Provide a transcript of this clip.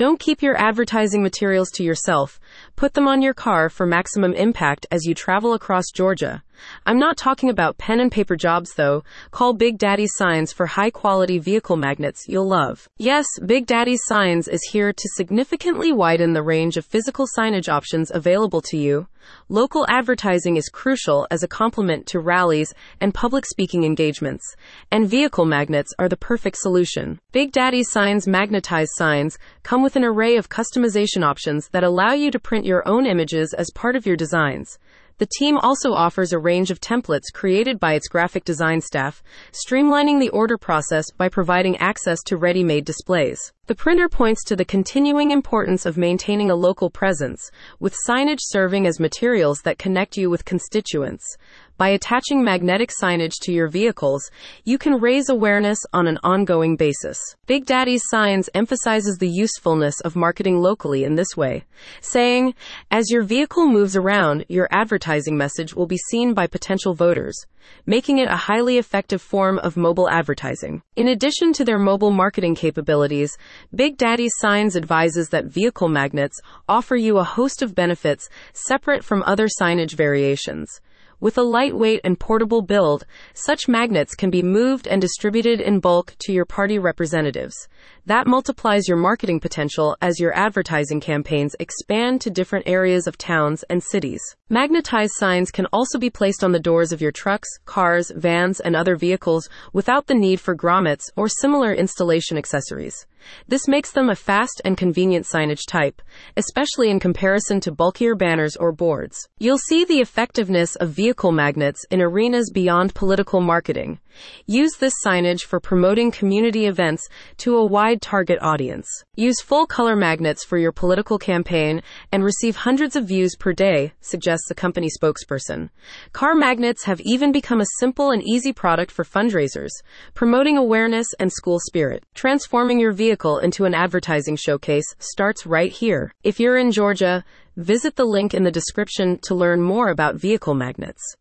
Don't keep your advertising materials to yourself. Put them on your car for maximum impact as you travel across Georgia. I'm not talking about pen and paper jobs though. Call Big Daddy Signs for high quality vehicle magnets you'll love. Yes, Big Daddy Signs is here to significantly widen the range of physical signage options available to you. Local advertising is crucial as a complement to rallies and public speaking engagements, and vehicle magnets are the perfect solution. Big Daddy Signs magnetized signs come with an array of customization options that allow you to print your own images as part of your designs. The team also offers a range of templates created by its graphic design staff, streamlining the order process by providing access to ready made displays. The printer points to the continuing importance of maintaining a local presence, with signage serving as materials that connect you with constituents. By attaching magnetic signage to your vehicles, you can raise awareness on an ongoing basis. Big Daddy's Signs emphasizes the usefulness of marketing locally in this way, saying, as your vehicle moves around, your advertising message will be seen by potential voters, making it a highly effective form of mobile advertising. In addition to their mobile marketing capabilities, Big Daddy's Signs advises that vehicle magnets offer you a host of benefits separate from other signage variations. With a lightweight and portable build, such magnets can be moved and distributed in bulk to your party representatives. That multiplies your marketing potential as your advertising campaigns expand to different areas of towns and cities. Magnetized signs can also be placed on the doors of your trucks, cars, vans, and other vehicles without the need for grommets or similar installation accessories. This makes them a fast and convenient signage type, especially in comparison to bulkier banners or boards. You'll see the effectiveness of vehicle magnets in arenas beyond political marketing. Use this signage for promoting community events to a wide target audience. Use full color magnets for your political campaign and receive hundreds of views per day, suggests the company spokesperson. Car magnets have even become a simple and easy product for fundraisers, promoting awareness and school spirit. Transforming your vehicle into an advertising showcase starts right here. If you're in Georgia, visit the link in the description to learn more about vehicle magnets.